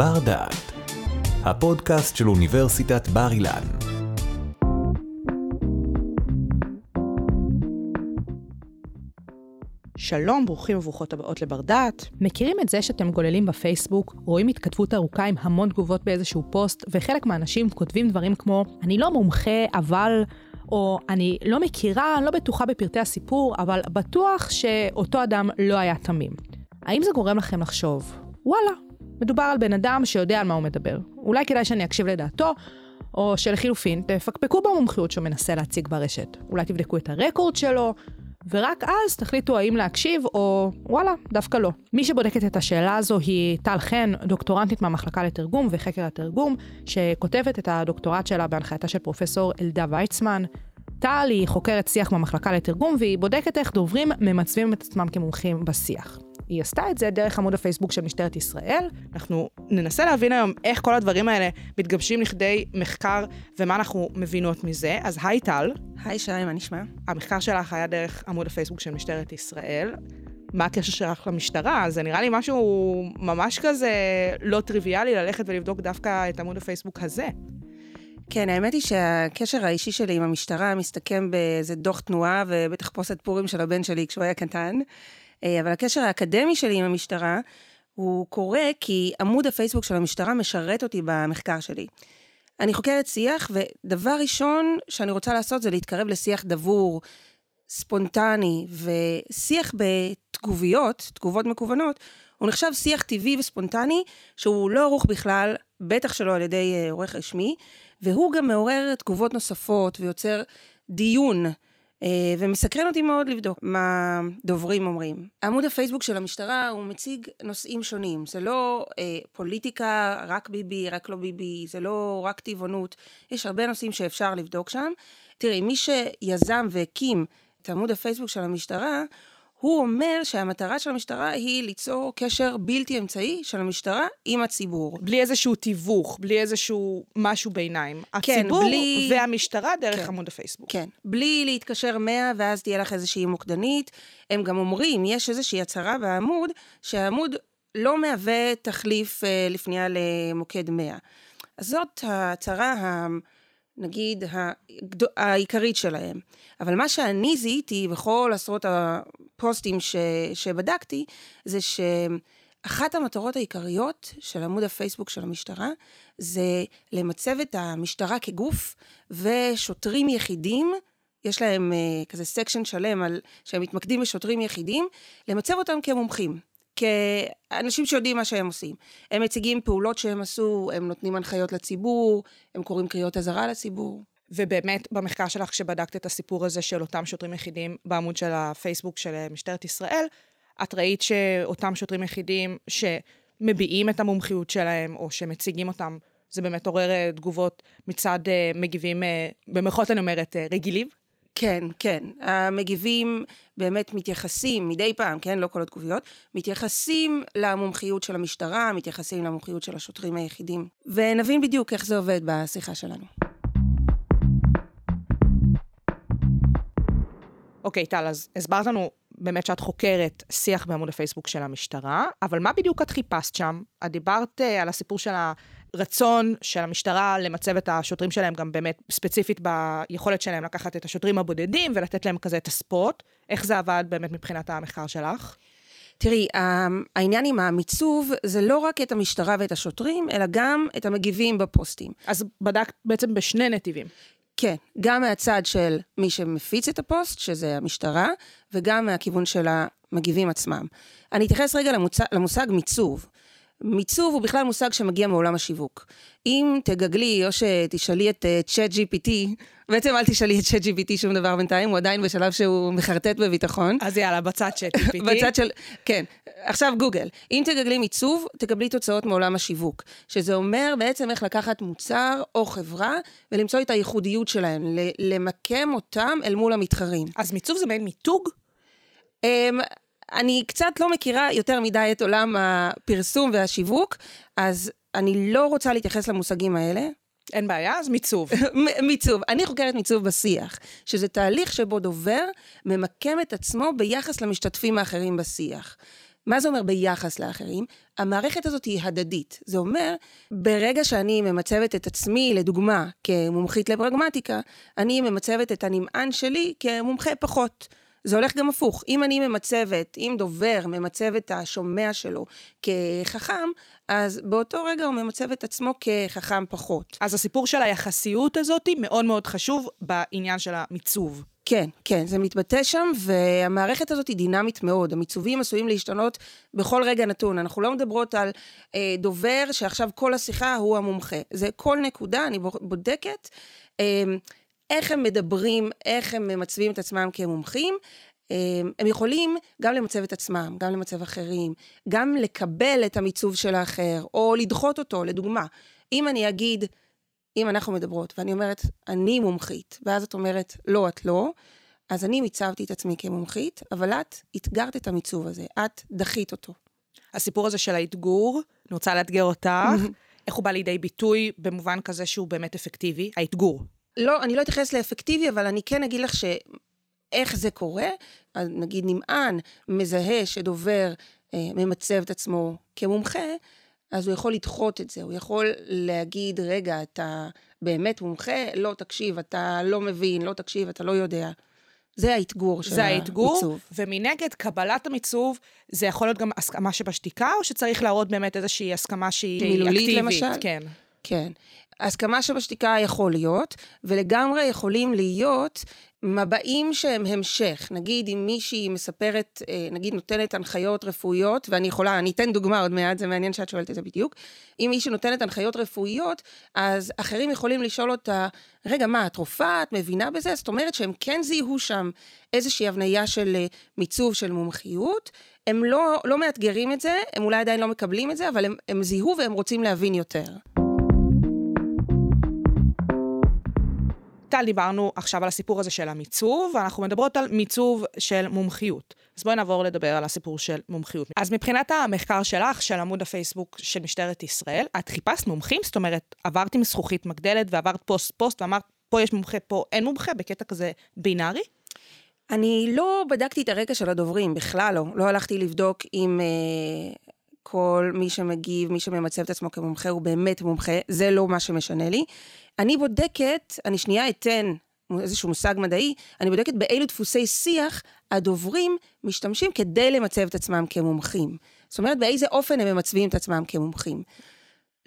בר דעת, הפודקאסט של אוניברסיטת בר אילן. שלום, ברוכים וברוכות הבאות לבר דעת. מכירים את זה שאתם גוללים בפייסבוק, רואים התכתבות ארוכה עם המון תגובות באיזשהו פוסט, וחלק מהאנשים כותבים דברים כמו, אני לא מומחה, אבל... או אני לא מכירה, אני לא בטוחה בפרטי הסיפור, אבל בטוח שאותו אדם לא היה תמים. האם זה גורם לכם לחשוב, וואלה, מדובר על בן אדם שיודע על מה הוא מדבר. אולי כדאי שאני אקשיב לדעתו, או שלחילופין, תפקפקו במומחיות שהוא מנסה להציג ברשת. אולי תבדקו את הרקורד שלו, ורק אז תחליטו האם להקשיב או וואלה, דווקא לא. מי שבודקת את השאלה הזו היא טל חן, דוקטורנטית מהמחלקה לתרגום וחקר התרגום, שכותבת את הדוקטורט שלה בהנחייתה של פרופסור אלדה ויצמן. טל היא חוקרת שיח במחלקה לתרגום והיא בודקת איך דוברים ממצבים את עצמם כמומחים בשיח. היא עשתה את זה דרך עמוד הפייסבוק של משטרת ישראל. אנחנו ננסה להבין היום איך כל הדברים האלה מתגבשים לכדי מחקר ומה אנחנו מבינות מזה. אז היי טל. היי שי, מה נשמע? המחקר שלך היה דרך עמוד הפייסבוק של משטרת ישראל. מה הקשר שלך למשטרה? זה נראה לי משהו ממש כזה לא טריוויאלי ללכת ולבדוק דווקא את עמוד הפייסבוק הזה. כן, האמת היא שהקשר האישי שלי עם המשטרה מסתכם באיזה דוח תנועה ובתחפושת פורים של הבן שלי כשהוא היה קטן. אה, אבל הקשר האקדמי שלי עם המשטרה, הוא קורה כי עמוד הפייסבוק של המשטרה משרת אותי במחקר שלי. אני חוקרת שיח, ודבר ראשון שאני רוצה לעשות זה להתקרב לשיח דבור, ספונטני, ושיח בתגוביות, תגובות מקוונות, הוא נחשב שיח טבעי וספונטני, שהוא לא ערוך בכלל, בטח שלא על ידי אה, עורך רשמי, והוא גם מעורר תגובות נוספות ויוצר דיון. אה, ומסקרן אותי מאוד לבדוק מה דוברים אומרים. עמוד הפייסבוק של המשטרה הוא מציג נושאים שונים. זה לא אה, פוליטיקה, רק ביבי, רק לא ביבי, זה לא רק טבעונות. יש הרבה נושאים שאפשר לבדוק שם. תראי, מי שיזם והקים את עמוד הפייסבוק של המשטרה, הוא אומר שהמטרה של המשטרה היא ליצור קשר בלתי אמצעי של המשטרה עם הציבור. בלי איזשהו תיווך, בלי איזשהו משהו ביניים. כן, הציבור בלי... והמשטרה דרך כן, עמוד הפייסבוק. כן, בלי להתקשר 100 ואז תהיה לך איזושהי מוקדנית. הם גם אומרים, יש איזושהי הצהרה בעמוד, שהעמוד לא מהווה תחליף אה, לפנייה למוקד 100. אז זאת ההצהרה נגיד, העיקרית שלהם. אבל מה שאני זיהיתי בכל עשרות הפוסטים ש, שבדקתי, זה שאחת המטרות העיקריות של עמוד הפייסבוק של המשטרה, זה למצב את המשטרה כגוף ושוטרים יחידים יש להם uh, כזה סקשן שלם על, שהם מתמקדים בשוטרים יחידים, למצב אותם כמומחים. כאנשים שיודעים מה שהם עושים. הם מציגים פעולות שהם עשו, הם נותנים הנחיות לציבור, הם קוראים קריאות אזהרה לציבור. ובאמת, במחקר שלך, כשבדקת את הסיפור הזה של אותם שוטרים יחידים בעמוד של הפייסבוק של משטרת ישראל, את ראית שאותם שוטרים יחידים שמביעים את המומחיות שלהם, או שמציגים אותם, זה באמת עורר אה, תגובות מצד uh, מגיבים, במרכאות אני אומרת, רגילים? כן, כן. המגיבים באמת מתייחסים מדי פעם, כן, לא כל התגוביות, מתייחסים למומחיות של המשטרה, מתייחסים למומחיות של השוטרים היחידים, ונבין בדיוק איך זה עובד בשיחה שלנו. אוקיי, טל, אז הסברת לנו באמת שאת חוקרת שיח בעמוד הפייסבוק של המשטרה, אבל מה בדיוק את חיפשת שם? את דיברת uh, על הסיפור של הרצון של המשטרה למצב את השוטרים שלהם גם באמת ספציפית ביכולת שלהם לקחת את השוטרים הבודדים ולתת להם כזה את הספוט. איך זה עבד באמת מבחינת המחקר שלך? תראי, העניין עם המיצוב זה לא רק את המשטרה ואת השוטרים, אלא גם את המגיבים בפוסטים. אז בדקת בעצם בשני נתיבים. כן, גם מהצד של מי שמפיץ את הפוסט, שזה המשטרה, וגם מהכיוון של המגיבים עצמם. אני אתייחס רגע למוצג, למושג מיצוב. מיצוב הוא בכלל מושג שמגיע מעולם השיווק. אם תגגלי או שתשאלי את צ'אט uh, GPT, בעצם אל תשאלי את צ'אט GPT שום דבר בינתיים, הוא עדיין בשלב שהוא מחרטט בביטחון. אז יאללה, בצד צ'אט GPT. בצד של, כן. עכשיו גוגל. אם תגגלי מיצוב, תקבלי תוצאות מעולם השיווק. שזה אומר בעצם איך לקחת מוצר או חברה ולמצוא את הייחודיות שלהם, למקם אותם אל מול המתחרים. אז מיצוב זה מעין מיתוג? Um, אני קצת לא מכירה יותר מדי את עולם הפרסום והשיווק, אז אני לא רוצה להתייחס למושגים האלה. אין בעיה, אז מיצוב. מיצוב. אני חוקרת מיצוב בשיח, שזה תהליך שבו דובר ממקם את עצמו ביחס למשתתפים האחרים בשיח. מה זה אומר ביחס לאחרים? המערכת הזאת היא הדדית. זה אומר, ברגע שאני ממצבת את עצמי, לדוגמה, כמומחית לפרגמטיקה, אני ממצבת את הנמען שלי כמומחה פחות. זה הולך גם הפוך. אם אני ממצבת, אם דובר ממצב את השומע שלו כחכם, אז באותו רגע הוא ממצב את עצמו כחכם פחות. אז הסיפור של היחסיות הזאת מאוד מאוד חשוב בעניין של המיצוב. כן, כן, זה מתבטא שם, והמערכת הזאת היא דינמית מאוד. המיצובים עשויים להשתנות בכל רגע נתון. אנחנו לא מדברות על אה, דובר שעכשיו כל השיחה הוא המומחה. זה כל נקודה, אני בודקת אה, איך הם מדברים, איך הם ממצבים את עצמם כמומחים. אה, הם יכולים גם למצב את עצמם, גם למצב אחרים, גם לקבל את המיצוב של האחר, או לדחות אותו, לדוגמה. אם אני אגיד, אם אנחנו מדברות, ואני אומרת, אני מומחית, ואז את אומרת, לא, את לא, אז אני מיצבתי את עצמי כמומחית, אבל את אתגרת את המיצוב הזה, את דחית אותו. הסיפור הזה של האתגור, אני רוצה לאתגר אותך, איך הוא בא לידי ביטוי במובן כזה שהוא באמת אפקטיבי, האתגור. לא, אני לא אתייחס לאפקטיבי, אבל אני כן אגיד לך שאיך זה קורה, נגיד נמען מזהה שדובר אה, ממצב את עצמו כמומחה, אז הוא יכול לדחות את זה, הוא יכול להגיד, רגע, אתה באמת מומחה? לא, תקשיב, אתה לא מבין, לא תקשיב, אתה לא יודע. זה האתגור של המיצוב. זה האתגור, ומנגד, קבלת המיצוב, זה יכול להיות גם הסכמה שבשתיקה, או שצריך להראות באמת איזושהי הסכמה שהיא מילולית, אקטיבית? למשל? כן. כן. הסכמה שבשתיקה יכול להיות, ולגמרי יכולים להיות מבעים שהם המשך. נגיד אם מישהי מספרת, אה, נגיד נותנת הנחיות רפואיות, ואני יכולה, אני אתן דוגמה עוד מעט, זה מעניין שאת שואלת את זה בדיוק. אם מישהי נותנת הנחיות רפואיות, אז אחרים יכולים לשאול אותה, רגע, מה, את רופאה? את מבינה בזה? זאת אומרת שהם כן זיהו שם איזושהי הבניה של אה, מיצוב של מומחיות. הם לא, לא מאתגרים את זה, הם אולי עדיין לא מקבלים את זה, אבל הם, הם זיהו והם רוצים להבין יותר. טל, דיברנו עכשיו על הסיפור הזה של המיצוב, ואנחנו מדברות על מיצוב של מומחיות. אז בואי נעבור לדבר על הסיפור של מומחיות. אז מבחינת המחקר שלך, של עמוד הפייסבוק של משטרת ישראל, את חיפשת מומחים? זאת אומרת, עברת עם זכוכית מגדלת ועברת פוסט-פוסט ואמרת, פה יש מומחה, פה אין מומחה, בקטע כזה בינארי? אני לא בדקתי את הרקע של הדוברים, בכלל לא. לא הלכתי לבדוק אם אה, כל מי שמגיב, מי שממצב את עצמו כמומחה, הוא באמת מומחה, זה לא מה שמשנה לי. אני בודקת, אני שנייה אתן איזשהו מושג מדעי, אני בודקת באילו דפוסי שיח הדוברים משתמשים כדי למצב את עצמם כמומחים. זאת אומרת, באיזה אופן הם ממצבים את עצמם כמומחים.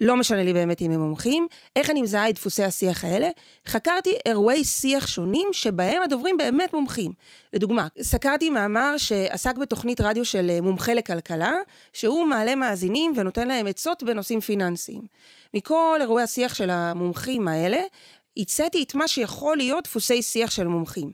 לא משנה לי באמת אם הם מומחים. איך אני מזהה את דפוסי השיח האלה? חקרתי אירועי שיח שונים שבהם הדוברים באמת מומחים. לדוגמה, סקרתי מאמר שעסק בתוכנית רדיו של אה, מומחה לכלכלה, שהוא מעלה מאזינים ונותן להם עצות בנושאים פיננסיים. מכל אירועי השיח של המומחים האלה, הצאתי את מה שיכול להיות דפוסי שיח של מומחים.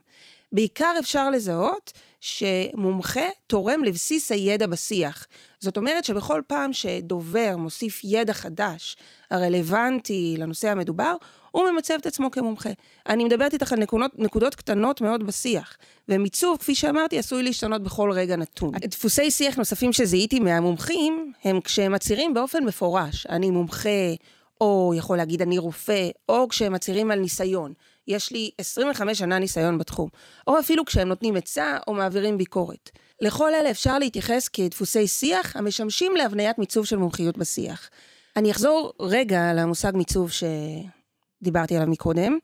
בעיקר אפשר לזהות שמומחה תורם לבסיס הידע בשיח. זאת אומרת שבכל פעם שדובר מוסיף ידע חדש הרלוונטי לנושא המדובר, הוא ממצב את עצמו כמומחה. אני מדברת איתך על נקודות, נקודות קטנות מאוד בשיח, ומיצוב, כפי שאמרתי, עשוי להשתנות בכל רגע נתון. דפוסי שיח נוספים שזיהיתי מהמומחים, הם כשהם מצהירים באופן מפורש, אני מומחה, או יכול להגיד אני רופא, או כשהם מצהירים על ניסיון. יש לי 25 שנה ניסיון בתחום, או אפילו כשהם נותנים עצה או מעבירים ביקורת. לכל אלה אפשר להתייחס כדפוסי שיח המשמשים להבניית מיצוב של מומחיות בשיח. אני אחזור רגע למושג מיצוב שדיברתי עליו מקודם.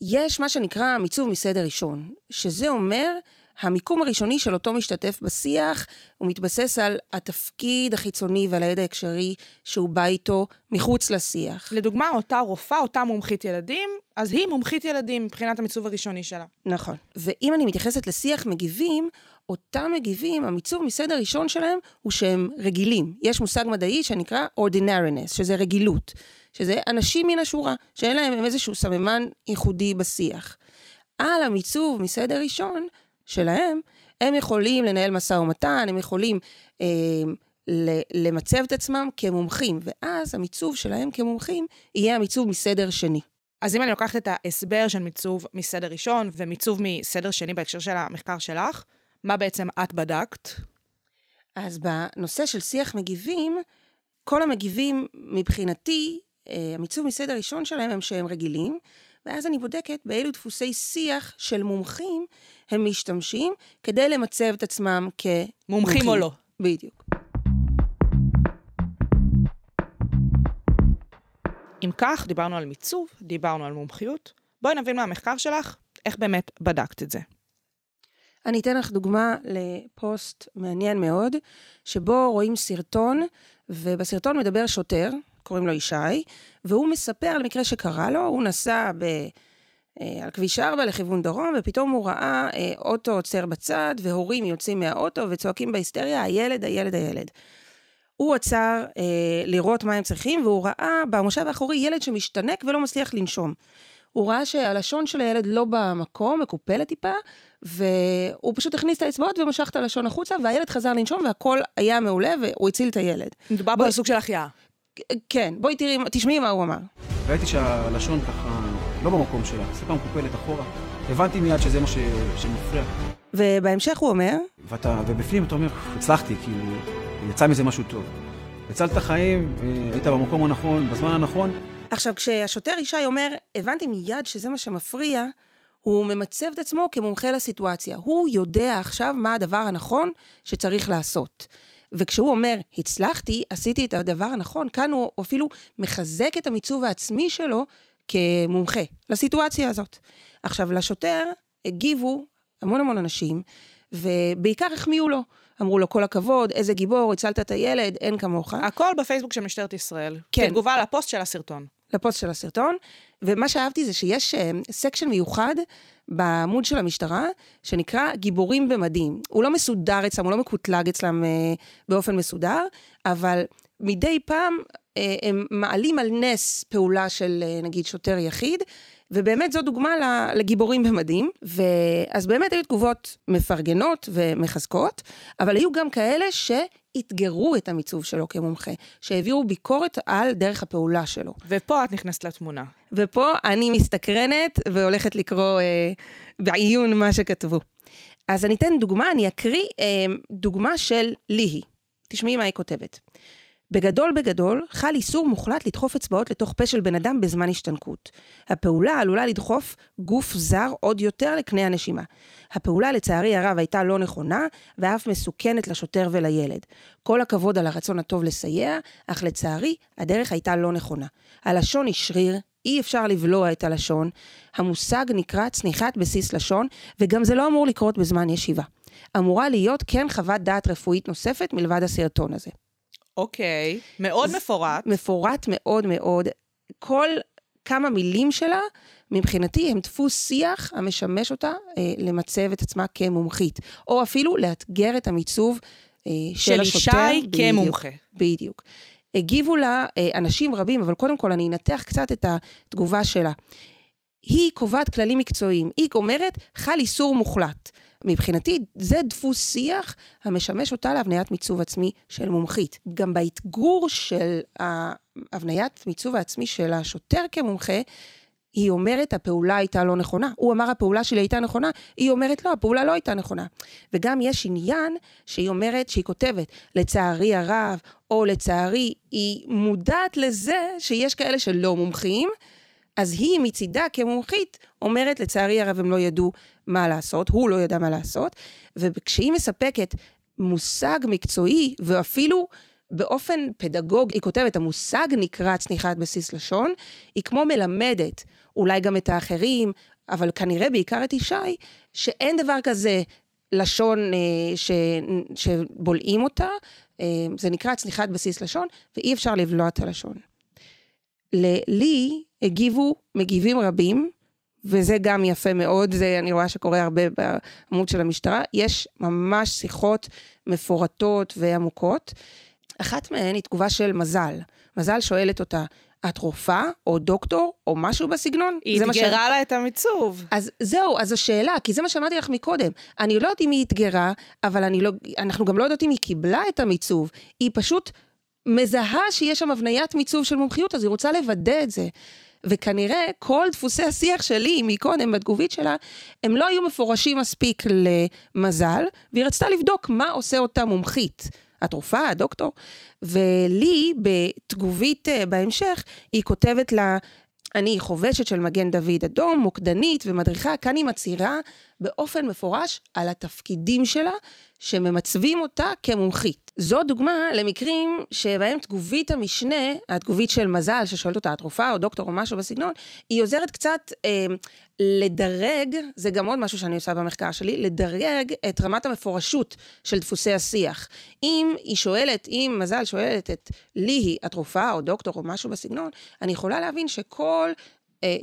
יש מה שנקרא מיצוב מסדר ראשון, שזה אומר המיקום הראשוני של אותו משתתף בשיח, הוא מתבסס על התפקיד החיצוני ועל הידע ההקשרי שהוא בא איתו מחוץ לשיח. לדוגמה, אותה רופאה, אותה מומחית ילדים, אז היא מומחית ילדים מבחינת המיצוב הראשוני שלה. נכון. ואם אני מתייחסת לשיח מגיבים, אותם מגיבים, המיצוב מסדר ראשון שלהם הוא שהם רגילים. יש מושג מדעי שנקרא ordinariness, שזה רגילות. שזה אנשים מן השורה, שאין להם איזשהו סממן ייחודי בשיח. על המיצוב מסדר ראשון, שלהם, הם יכולים לנהל משא ומתן, הם יכולים אה, למצב את עצמם כמומחים, ואז המיצוב שלהם כמומחים יהיה המיצוב מסדר שני. אז אם אני לוקחת את ההסבר של מיצוב מסדר ראשון ומיצוב מסדר שני בהקשר של המחקר שלך, מה בעצם את בדקת? אז בנושא של שיח מגיבים, כל המגיבים מבחינתי, אה, המיצוב מסדר ראשון שלהם הם שהם רגילים, ואז אני בודקת באילו דפוסי שיח של מומחים הם משתמשים כדי למצב את עצמם כמומחים. או לא. בדיוק. אם כך, דיברנו על מיצוב, דיברנו על מומחיות. בואי נבין מהמחקר שלך איך באמת בדקת את זה. אני אתן לך דוגמה לפוסט מעניין מאוד, שבו רואים סרטון, ובסרטון מדבר שוטר, קוראים לו ישי, והוא מספר על מקרה שקרה לו, הוא נסע ב... אה, על כביש 4 לכיוון דרום, ופתאום הוא ראה אה, אוטו עוצר בצד, והורים יוצאים מהאוטו וצועקים בהיסטריה, הילד, הילד, הילד. הוא עצר אה, לראות מה הם צריכים, והוא ראה במושב האחורי ילד שמשתנק ולא מצליח לנשום. הוא ראה שהלשון של הילד לא במקום, מקופלת טיפה, והוא פשוט הכניס את האצבעות ומשך את הלשון החוצה, והילד חזר לנשום והכל היה מעולה, והוא הציל את הילד. מדובר פה על סוג של החייאה. כן, בואי תראי, תשמעי מה הוא אמר. ראיתי שהלשון ככה לא במקום שלה, טיפה מקופלת אחורה. הבנתי מיד שזה מה ש... שמפריע. ובהמשך הוא אומר, ואתה, ובפנים אתה אומר, הצלחתי, כאילו, יצא מזה משהו טוב. הצלת חיים, אה, היית במקום הנכון, בזמן הנכון. עכשיו, כשהשוטר ישי אומר, הבנתי מיד שזה מה שמפריע, הוא ממצב את עצמו כמומחה לסיטואציה. הוא יודע עכשיו מה הדבר הנכון שצריך לעשות. וכשהוא אומר, הצלחתי, עשיתי את הדבר הנכון, כאן הוא אפילו מחזק את המיצוב העצמי שלו כמומחה לסיטואציה הזאת. עכשיו, לשוטר הגיבו המון המון אנשים, ובעיקר החמיאו לו. אמרו לו, כל הכבוד, איזה גיבור, הצלת את הילד, אין כמוך. הכל בפייסבוק של משטרת ישראל. כן. כתגובה לפוסט של הסרטון. לפוסט של הסרטון, ומה שאהבתי זה שיש סקשן מיוחד בעמוד של המשטרה, שנקרא גיבורים במדים. הוא לא מסודר אצלם, הוא לא מקוטלג אצלם אה, באופן מסודר, אבל מדי פעם אה, הם מעלים על נס פעולה של אה, נגיד שוטר יחיד, ובאמת זו דוגמה לגיבורים במדים. ואז באמת היו תגובות מפרגנות ומחזקות, אבל היו גם כאלה שאתגרו את המיצוב שלו כמומחה, שהעבירו ביקורת על דרך הפעולה שלו. ופה את נכנסת לתמונה. ופה אני מסתקרנת והולכת לקרוא אה, בעיון מה שכתבו. אז אני אתן דוגמה, אני אקריא אה, דוגמה של ליהי. תשמעי מה היא כותבת. בגדול בגדול, חל איסור מוחלט לדחוף אצבעות לתוך פה של בן אדם בזמן השתנקות. הפעולה עלולה לדחוף גוף זר עוד יותר לקנה הנשימה. הפעולה לצערי הרב הייתה לא נכונה, ואף מסוכנת לשוטר ולילד. כל הכבוד על הרצון הטוב לסייע, אך לצערי, הדרך הייתה לא נכונה. הלשון היא שריר, אי אפשר לבלוע את הלשון. המושג נקרא צניחת בסיס לשון, וגם זה לא אמור לקרות בזמן ישיבה. אמורה להיות כן חוות דעת רפואית נוספת מלבד הסרטון הזה. אוקיי, מאוד מפורט. מפורט מאוד מאוד. כל כמה מילים שלה, מבחינתי, הם דפוס שיח המשמש אותה אה, למצב את עצמה כמומחית, או אפילו לאתגר את המיצוב אה, של, של השוטר. ישי כמומחה. בדיוק. הגיבו לה אה, אנשים רבים, אבל קודם כל אני אנתח קצת את התגובה שלה. היא קובעת כללים מקצועיים. היא אומרת, חל איסור מוחלט. מבחינתי, זה דפוס שיח המשמש אותה להבניית מיצוב עצמי של מומחית. גם באתגור של הבניית מיצוב העצמי של השוטר כמומחה, היא אומרת, הפעולה הייתה לא נכונה. הוא אמר, הפעולה שלי הייתה נכונה, היא אומרת, לא, הפעולה לא הייתה נכונה. וגם יש עניין שהיא אומרת, שהיא כותבת, לצערי הרב, או לצערי, היא מודעת לזה שיש כאלה שלא מומחים, אז היא מצידה כמומחית אומרת, לצערי הרב הם לא ידעו מה לעשות, הוא לא ידע מה לעשות, וכשהיא מספקת מושג מקצועי, ואפילו באופן פדגוג, היא כותבת, המושג נקרא צניחת בסיס לשון, היא כמו מלמדת, אולי גם את האחרים, אבל כנראה בעיקר את ישי, שאין דבר כזה לשון אה, ש, שבולעים אותה, אה, זה נקרא צניחת בסיס לשון, ואי אפשר לבלוע את הלשון. לי הגיבו מגיבים רבים, וזה גם יפה מאוד, זה אני רואה שקורה הרבה בעמוד של המשטרה, יש ממש שיחות מפורטות ועמוקות. אחת מהן היא תגובה של מזל. מזל שואלת אותה, את רופאה או דוקטור או משהו בסגנון? היא אתגרה ש... לה את המיצוב. אז זהו, אז השאלה, כי זה מה שאמרתי לך מקודם. אני לא יודעת אם היא אתגרה, אבל לא, אנחנו גם לא יודעות אם היא קיבלה את המיצוב. היא פשוט מזהה שיש שם הבניית מיצוב של מומחיות, אז היא רוצה לוודא את זה. וכנראה כל דפוסי השיח שלי מקודם בתגובית שלה, הם לא היו מפורשים מספיק למזל, והיא רצתה לבדוק מה עושה אותה מומחית. התרופה, הדוקטור. ולי, בתגובית uh, בהמשך, היא כותבת לה, אני חובשת של מגן דוד אדום, מוקדנית ומדריכה, כאן היא מצהירה באופן מפורש על התפקידים שלה, שממצבים אותה כמומחית. זו דוגמה למקרים שבהם תגובית המשנה, התגובית של מזל, ששואלת אותה, התרופה או דוקטור או משהו בסגנון, היא עוזרת קצת אה, לדרג, זה גם עוד משהו שאני עושה במחקר שלי, לדרג את רמת המפורשות של דפוסי השיח. אם היא שואלת, אם מזל שואלת את ליהי, התרופה או דוקטור או משהו בסגנון, אני יכולה להבין שכל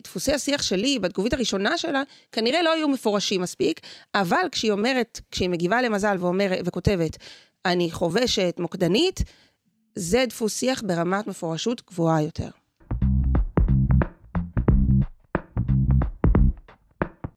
דפוסי השיח שלי בתגובית הראשונה שלה, כנראה לא היו מפורשים מספיק, אבל כשהיא אומרת, כשהיא מגיבה למזל ואומרת, וכותבת, אני חובשת מוקדנית, זה דפוס שיח ברמת מפורשות גבוהה יותר.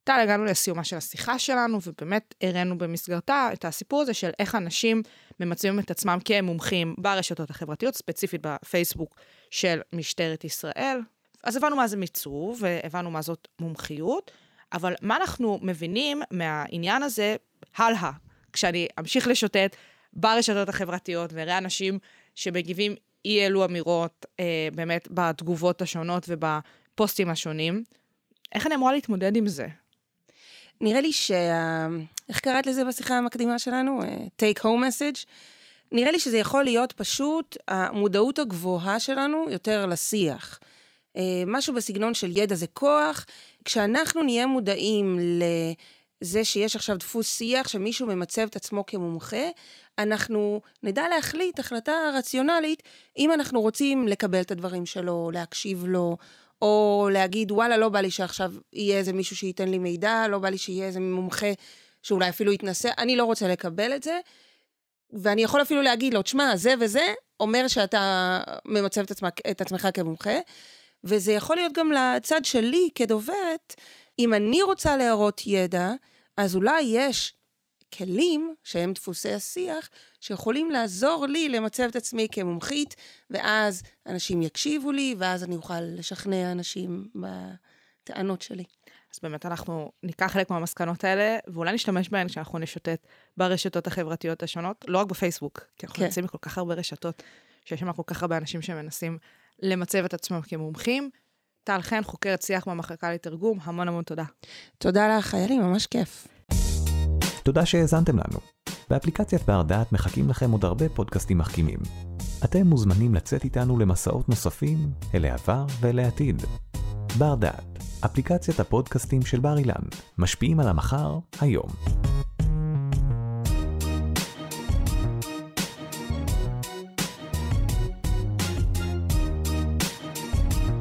טל, הגענו לסיומה של השיחה שלנו, ובאמת הראינו במסגרתה את הסיפור הזה של איך אנשים ממצבים את עצמם כמומחים ברשתות החברתיות, ספציפית בפייסבוק של משטרת ישראל. אז הבנו מה זה מיצוב, והבנו מה זאת מומחיות, אבל מה אנחנו מבינים מהעניין הזה הלאה, כשאני אמשיך לשוטט ברשתות החברתיות ואראה אנשים שמגיבים אי אלו אמירות אה, באמת בתגובות השונות ובפוסטים השונים, איך אני אמורה להתמודד עם זה? נראה לי שה... איך קראת לזה בשיחה המקדימה שלנו? אה, take home message. נראה לי שזה יכול להיות פשוט המודעות הגבוהה שלנו יותר לשיח. אה, משהו בסגנון של ידע זה כוח. כשאנחנו נהיה מודעים לזה שיש עכשיו דפוס שיח, שמישהו ממצב את עצמו כמומחה, אנחנו נדע להחליט החלטה רציונלית אם אנחנו רוצים לקבל את הדברים שלו, להקשיב לו, או להגיד, וואלה, לא בא לי שעכשיו יהיה איזה מישהו שייתן לי מידע, לא בא לי שיהיה איזה מומחה שאולי אפילו יתנסה, אני לא רוצה לקבל את זה. ואני יכול אפילו להגיד לו, תשמע, זה וזה אומר שאתה ממצב את, עצמך, את עצמך כמומחה, וזה יכול להיות גם לצד שלי כדוברת, אם אני רוצה להראות ידע, אז אולי יש כלים, שהם דפוסי השיח, שיכולים לעזור לי למצב את עצמי כמומחית, ואז אנשים יקשיבו לי, ואז אני אוכל לשכנע אנשים בטענות שלי. אז באמת אנחנו ניקח חלק מהמסקנות האלה, ואולי נשתמש בהן כשאנחנו נשוטט ברשתות החברתיות השונות, לא רק בפייסבוק, כי אנחנו כן. נמצאים בכל כך הרבה רשתות, שיש שם כל כך הרבה אנשים שמנסים למצב את עצמם כמומחים. טל חן, חוקרת שיח במחלקה לתרגום, המון המון תודה. תודה לך, היה לי ממש כיף. תודה שהאזנתם לנו. באפליקציית בר דעת מחכים לכם עוד הרבה פודקאסטים מחכימים. אתם מוזמנים לצאת איתנו למסעות נוספים אל העבר ואל העתיד. בר דעת, אפליקציית הפודקאסטים של בר אילן, משפיעים על המחר, היום.